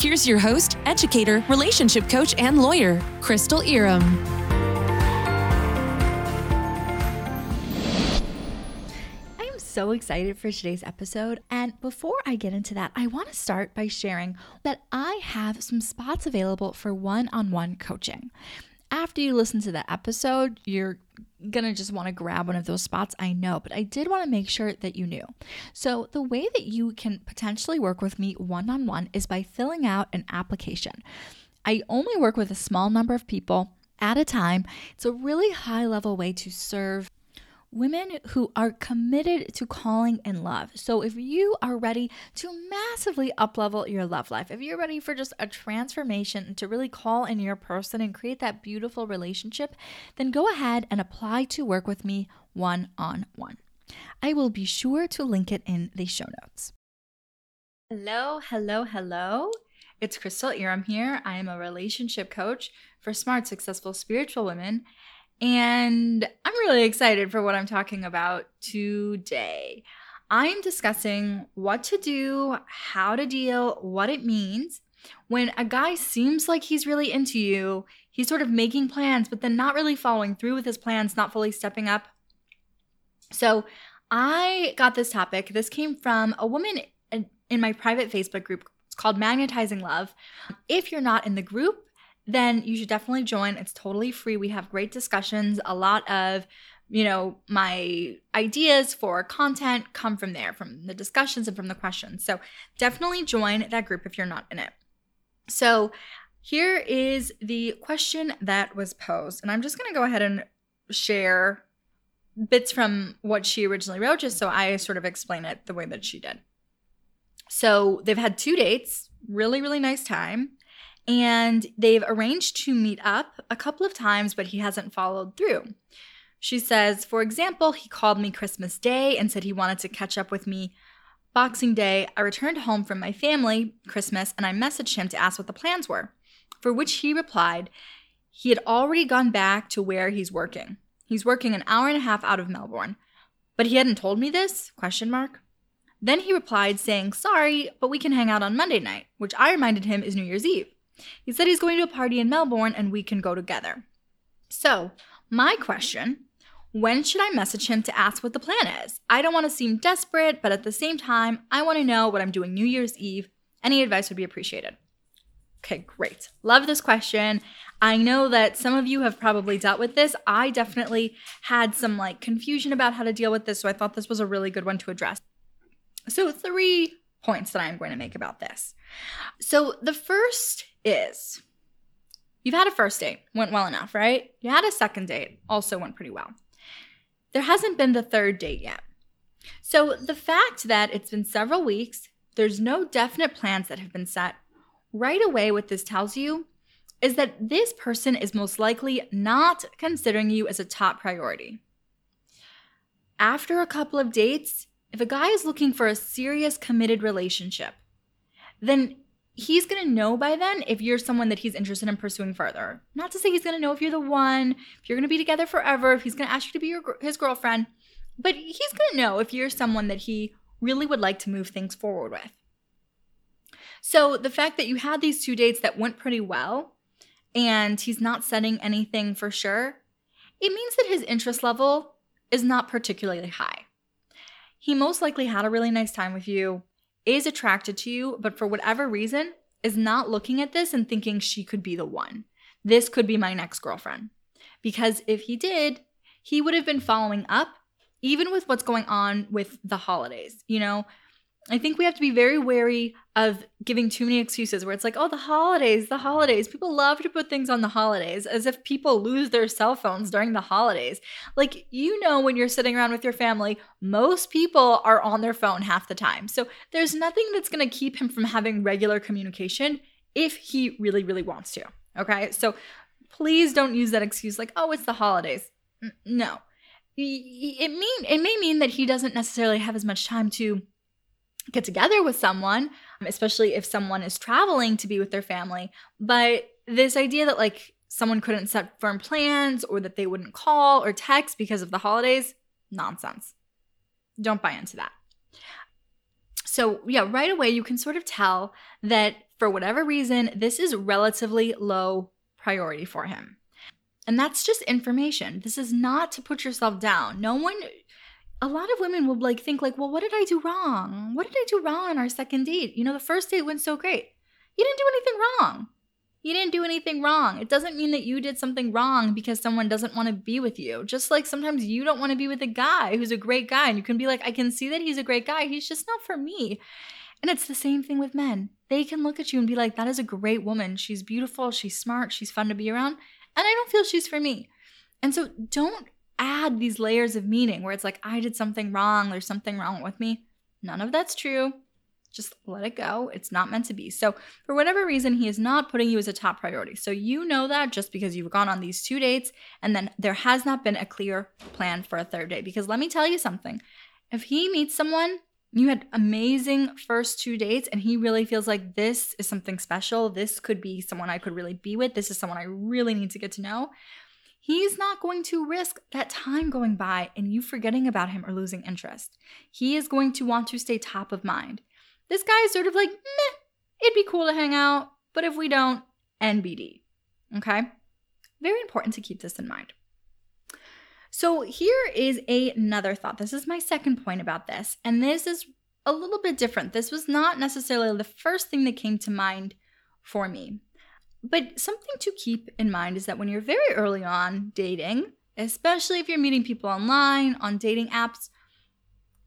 Here's your host, educator, relationship coach, and lawyer, Crystal Irom. I am so excited for today's episode. And before I get into that, I want to start by sharing that I have some spots available for one on one coaching. After you listen to the episode, you're gonna just want to grab one of those spots, I know, but I did want to make sure that you knew. So, the way that you can potentially work with me one on one is by filling out an application. I only work with a small number of people at a time. It's a really high level way to serve women who are committed to calling in love. So if you are ready to massively uplevel your love life, if you're ready for just a transformation to really call in your person and create that beautiful relationship, then go ahead and apply to work with me one on one. I will be sure to link it in the show notes. Hello, hello, hello. It's Crystal Irom here. I am a relationship coach for smart, successful spiritual women and I'm really excited for what I'm talking about today. I'm discussing what to do, how to deal, what it means when a guy seems like he's really into you, he's sort of making plans, but then not really following through with his plans, not fully stepping up. So, I got this topic. This came from a woman in my private Facebook group. It's called Magnetizing Love. If you're not in the group, then you should definitely join. It's totally free. We have great discussions. A lot of, you know, my ideas for content come from there, from the discussions and from the questions. So definitely join that group if you're not in it. So here is the question that was posed. And I'm just going to go ahead and share bits from what she originally wrote, just so I sort of explain it the way that she did. So they've had two dates, really, really nice time and they've arranged to meet up a couple of times, but he hasn't followed through. She says, for example, he called me Christmas Day and said he wanted to catch up with me. Boxing Day, I returned home from my family, Christmas, and I messaged him to ask what the plans were, for which he replied he had already gone back to where he's working. He's working an hour and a half out of Melbourne. But he hadn't told me this? Question mark. Then he replied saying, "Sorry, but we can hang out on Monday night," which I reminded him is New Year's Eve. He said he's going to a party in Melbourne and we can go together. So, my question when should I message him to ask what the plan is? I don't want to seem desperate, but at the same time, I want to know what I'm doing New Year's Eve. Any advice would be appreciated. Okay, great. Love this question. I know that some of you have probably dealt with this. I definitely had some like confusion about how to deal with this, so I thought this was a really good one to address. So, three points that I'm going to make about this. So, the first is you've had a first date, went well enough, right? You had a second date, also went pretty well. There hasn't been the third date yet. So the fact that it's been several weeks, there's no definite plans that have been set, right away, what this tells you is that this person is most likely not considering you as a top priority. After a couple of dates, if a guy is looking for a serious, committed relationship, then he's going to know by then if you're someone that he's interested in pursuing further. Not to say he's going to know if you're the one, if you're going to be together forever, if he's going to ask you to be your, his girlfriend, but he's going to know if you're someone that he really would like to move things forward with. So the fact that you had these two dates that went pretty well and he's not setting anything for sure, it means that his interest level is not particularly high. He most likely had a really nice time with you is attracted to you, but for whatever reason is not looking at this and thinking she could be the one. This could be my next girlfriend. Because if he did, he would have been following up, even with what's going on with the holidays. You know, I think we have to be very wary of giving too many excuses where it's like, oh, the holidays, the holidays. People love to put things on the holidays as if people lose their cell phones during the holidays. Like, you know, when you're sitting around with your family, most people are on their phone half the time. So there's nothing that's going to keep him from having regular communication if he really, really wants to. Okay. So please don't use that excuse like, oh, it's the holidays. No. It mean it may mean that he doesn't necessarily have as much time to get together with someone, especially if someone is traveling to be with their family. But this idea that like someone couldn't set firm plans or that they wouldn't call or text because of the holidays, nonsense. Don't buy into that. So, yeah, right away you can sort of tell that for whatever reason, this is relatively low priority for him. And that's just information. This is not to put yourself down. No one a lot of women will like think like, "Well, what did I do wrong? What did I do wrong on our second date? You know, the first date went so great. You didn't do anything wrong. You didn't do anything wrong. It doesn't mean that you did something wrong because someone doesn't want to be with you. Just like sometimes you don't want to be with a guy who's a great guy and you can be like, "I can see that he's a great guy. He's just not for me." And it's the same thing with men. They can look at you and be like, "That is a great woman. She's beautiful, she's smart, she's fun to be around." And I don't feel she's for me. And so don't add these layers of meaning where it's like, I did something wrong, there's something wrong with me. None of that's true. Just let it go. It's not meant to be. So, for whatever reason, he is not putting you as a top priority. So, you know that just because you've gone on these two dates and then there has not been a clear plan for a third date. Because let me tell you something if he meets someone, you had amazing first two dates, and he really feels like this is something special. This could be someone I could really be with. This is someone I really need to get to know He's not going to risk that time going by and you forgetting about him or losing interest. He is going to want to stay top of mind. This guy is sort of like, meh, it'd be cool to hang out, but if we don't, NBD. Okay? Very important to keep this in mind. So, here is another thought. This is my second point about this, and this is a little bit different. This was not necessarily the first thing that came to mind for me. But something to keep in mind is that when you're very early on dating, especially if you're meeting people online, on dating apps,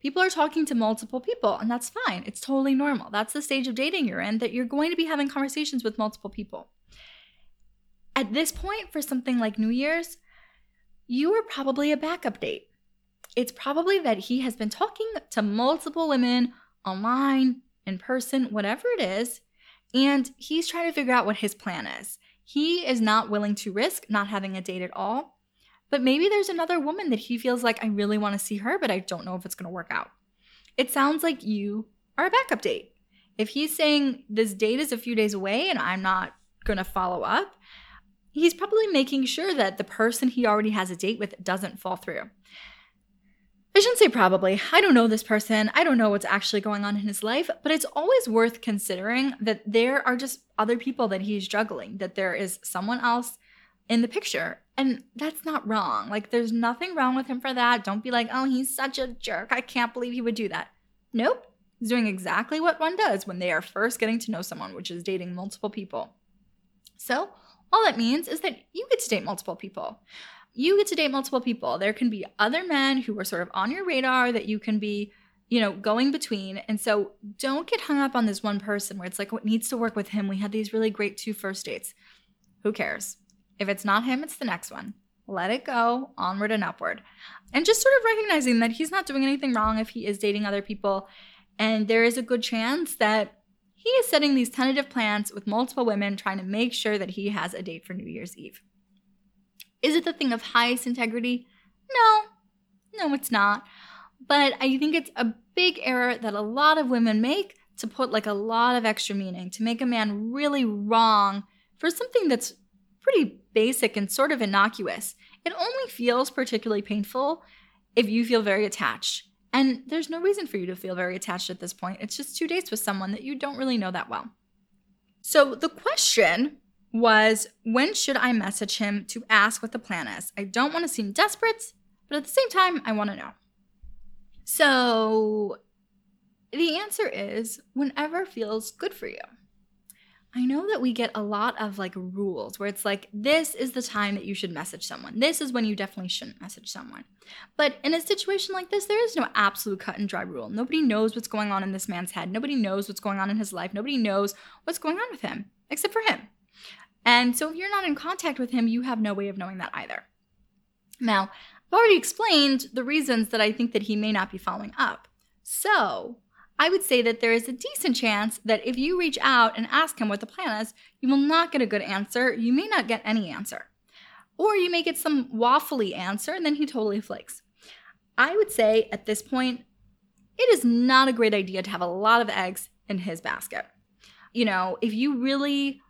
people are talking to multiple people, and that's fine. It's totally normal. That's the stage of dating you're in, that you're going to be having conversations with multiple people. At this point, for something like New Year's, you are probably a backup date. It's probably that he has been talking to multiple women online, in person, whatever it is, and he's trying to figure out what his plan is. He is not willing to risk not having a date at all. But maybe there's another woman that he feels like I really want to see her, but I don't know if it's going to work out. It sounds like you are a backup date. If he's saying this date is a few days away and I'm not going to follow up, he's probably making sure that the person he already has a date with doesn't fall through. I shouldn't say probably. I don't know this person. I don't know what's actually going on in his life, but it's always worth considering that there are just other people that he's juggling, that there is someone else in the picture. And that's not wrong. Like, there's nothing wrong with him for that. Don't be like, oh, he's such a jerk. I can't believe he would do that. Nope. He's doing exactly what one does when they are first getting to know someone, which is dating multiple people. So, all that means is that you get to date multiple people you get to date multiple people. There can be other men who are sort of on your radar that you can be, you know, going between. And so don't get hung up on this one person where it's like, what needs to work with him? We had these really great two first dates. Who cares? If it's not him, it's the next one. Let it go, onward and upward. And just sort of recognizing that he's not doing anything wrong if he is dating other people. And there is a good chance that he is setting these tentative plans with multiple women, trying to make sure that he has a date for New Year's Eve. Is it the thing of highest integrity? No, no, it's not. But I think it's a big error that a lot of women make to put like a lot of extra meaning, to make a man really wrong for something that's pretty basic and sort of innocuous. It only feels particularly painful if you feel very attached. And there's no reason for you to feel very attached at this point. It's just two dates with someone that you don't really know that well. So the question was when should I message him to ask what the plan is? I don't want to seem desperate, but at the same time, I want to know. So the answer is whenever feels good for you. I know that we get a lot of like rules where it's like, this is the time that you should message someone. This is when you definitely shouldn't message someone. But in a situation like this, there is no absolute cut and dry rule. Nobody knows what's going on in this man's head. Nobody knows what's going on in his life. Nobody knows what's going on with him except for him. And so if you're not in contact with him, you have no way of knowing that either. Now, I've already explained the reasons that I think that he may not be following up. So, I would say that there is a decent chance that if you reach out and ask him what the plan is, you will not get a good answer. You may not get any answer. Or you may get some waffly answer and then he totally flakes. I would say at this point, it is not a great idea to have a lot of eggs in his basket. You know, if you really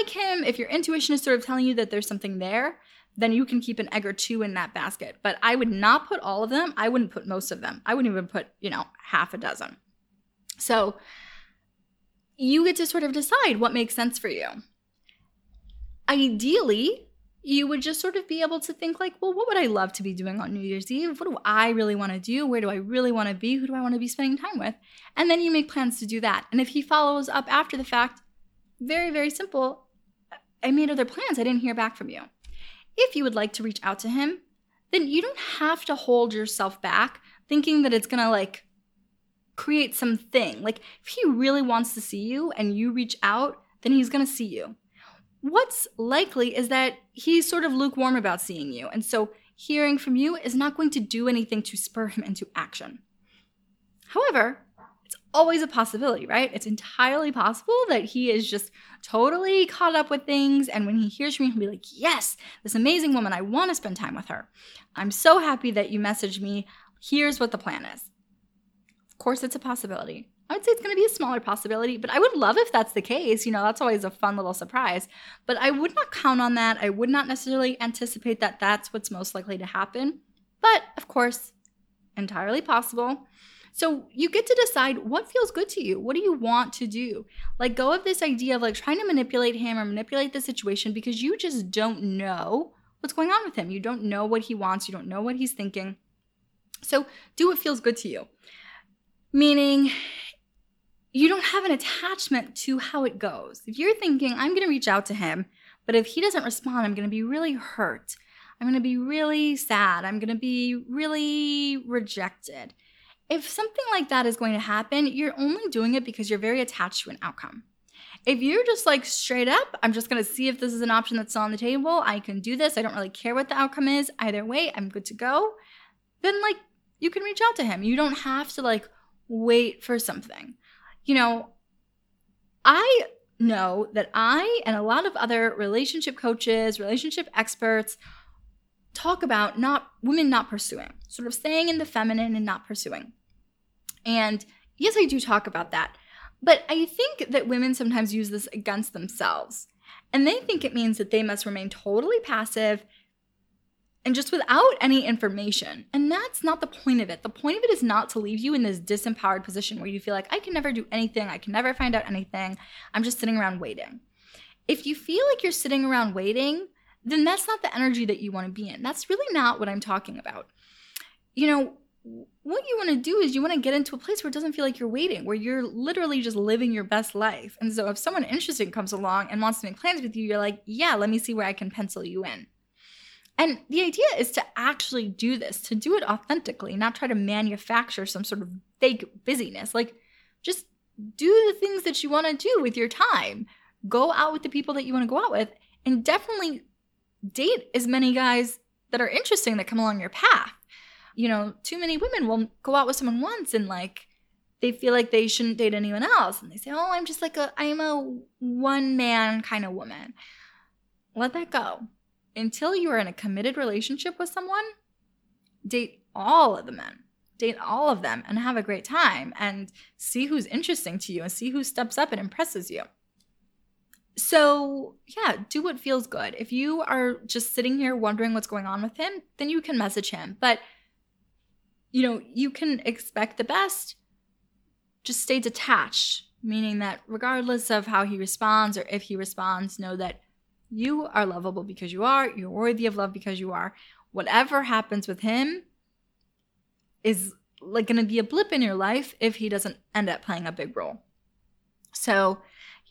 like him, if your intuition is sort of telling you that there's something there, then you can keep an egg or two in that basket. But I would not put all of them. I wouldn't put most of them. I wouldn't even put, you know, half a dozen. So you get to sort of decide what makes sense for you. Ideally, you would just sort of be able to think like, well, what would I love to be doing on New Year's Eve? What do I really want to do? Where do I really want to be? Who do I want to be spending time with? And then you make plans to do that. And if he follows up after the fact, very, very simple. I made other plans. I didn't hear back from you. If you would like to reach out to him, then you don't have to hold yourself back thinking that it's gonna like create something. Like if he really wants to see you and you reach out, then he's gonna see you. What's likely is that he's sort of lukewarm about seeing you, and so hearing from you is not going to do anything to spur him into action. However, it's always a possibility, right? It's entirely possible that he is just totally caught up with things. And when he hears from you, he'll be like, Yes, this amazing woman, I want to spend time with her. I'm so happy that you messaged me. Here's what the plan is. Of course, it's a possibility. I would say it's going to be a smaller possibility, but I would love if that's the case. You know, that's always a fun little surprise. But I would not count on that. I would not necessarily anticipate that that's what's most likely to happen. But of course, entirely possible. So you get to decide what feels good to you. What do you want to do? Like, go of this idea of like trying to manipulate him or manipulate the situation because you just don't know what's going on with him. You don't know what he wants, you don't know what he's thinking. So do what feels good to you. Meaning, you don't have an attachment to how it goes. If you're thinking, I'm going to reach out to him, but if he doesn't respond, I'm going to be really hurt. I'm going to be really sad. I'm going to be really rejected if something like that is going to happen, you're only doing it because you're very attached to an outcome. If you're just like straight up, I'm just gonna see if this is an option that's on the table, I can do this, I don't really care what the outcome is, either way, I'm good to go, then like you can reach out to him. You don't have to like wait for something. You know, I know that I and a lot of other relationship coaches, relationship experts talk about not women not pursuing, sort of staying in the feminine and not pursuing. And yes, I do talk about that. But I think that women sometimes use this against themselves. And they think it means that they must remain totally passive and just without any information. And that's not the point of it. The point of it is not to leave you in this disempowered position where you feel like, I can never do anything, I can never find out anything, I'm just sitting around waiting. If you feel like you're sitting around waiting, then that's not the energy that you want to be in. That's really not what I'm talking about. You know, what you want to do is you want to get into a place where it doesn't feel like you're waiting, where you're literally just living your best life. And so if someone interesting comes along and wants to make plans with you, you're like, yeah, let me see where I can pencil you in. And the idea is to actually do this, to do it authentically, not try to manufacture some sort of fake busyness. Like, just do the things that you want to do with your time. Go out with the people that you want to go out with, and definitely date as many guys that are interesting that come along your path. You know, too many women will go out with someone once and like they feel like they shouldn't date anyone else and they say, "Oh, I'm just like a I'm a one man kind of woman." Let that go. Until you are in a committed relationship with someone, date all of the men. Date all of them and have a great time and see who's interesting to you and see who steps up and impresses you. So, yeah, do what feels good. If you are just sitting here wondering what's going on with him, then you can message him. But, you know, you can expect the best. Just stay detached, meaning that regardless of how he responds or if he responds, know that you are lovable because you are, you're worthy of love because you are. Whatever happens with him is like going to be a blip in your life if he doesn't end up playing a big role. So,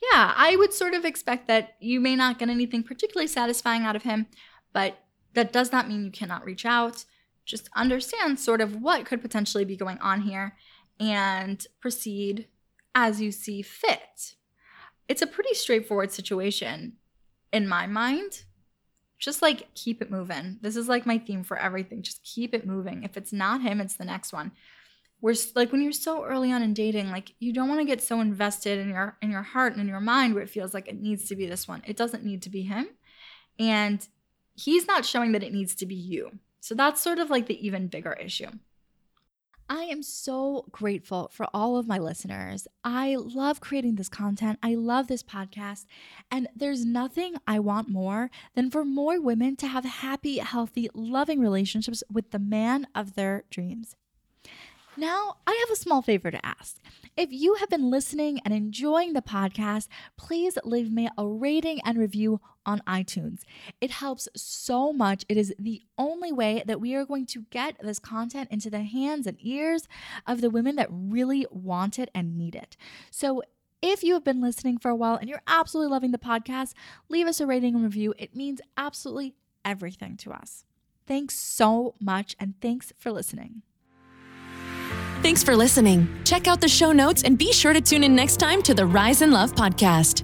yeah, I would sort of expect that you may not get anything particularly satisfying out of him, but that does not mean you cannot reach out. Just understand sort of what could potentially be going on here and proceed as you see fit. It's a pretty straightforward situation in my mind. Just like keep it moving. This is like my theme for everything. Just keep it moving. If it's not him, it's the next one. We're like when you're so early on in dating, like you don't want to get so invested in your in your heart and in your mind where it feels like it needs to be this one. It doesn't need to be him. And he's not showing that it needs to be you. So that's sort of like the even bigger issue. I am so grateful for all of my listeners. I love creating this content. I love this podcast. And there's nothing I want more than for more women to have happy, healthy, loving relationships with the man of their dreams. Now, I have a small favor to ask. If you have been listening and enjoying the podcast, please leave me a rating and review on iTunes. It helps so much. It is the only way that we are going to get this content into the hands and ears of the women that really want it and need it. So, if you have been listening for a while and you're absolutely loving the podcast, leave us a rating and review. It means absolutely everything to us. Thanks so much, and thanks for listening. Thanks for listening. Check out the show notes and be sure to tune in next time to the Rise in Love podcast.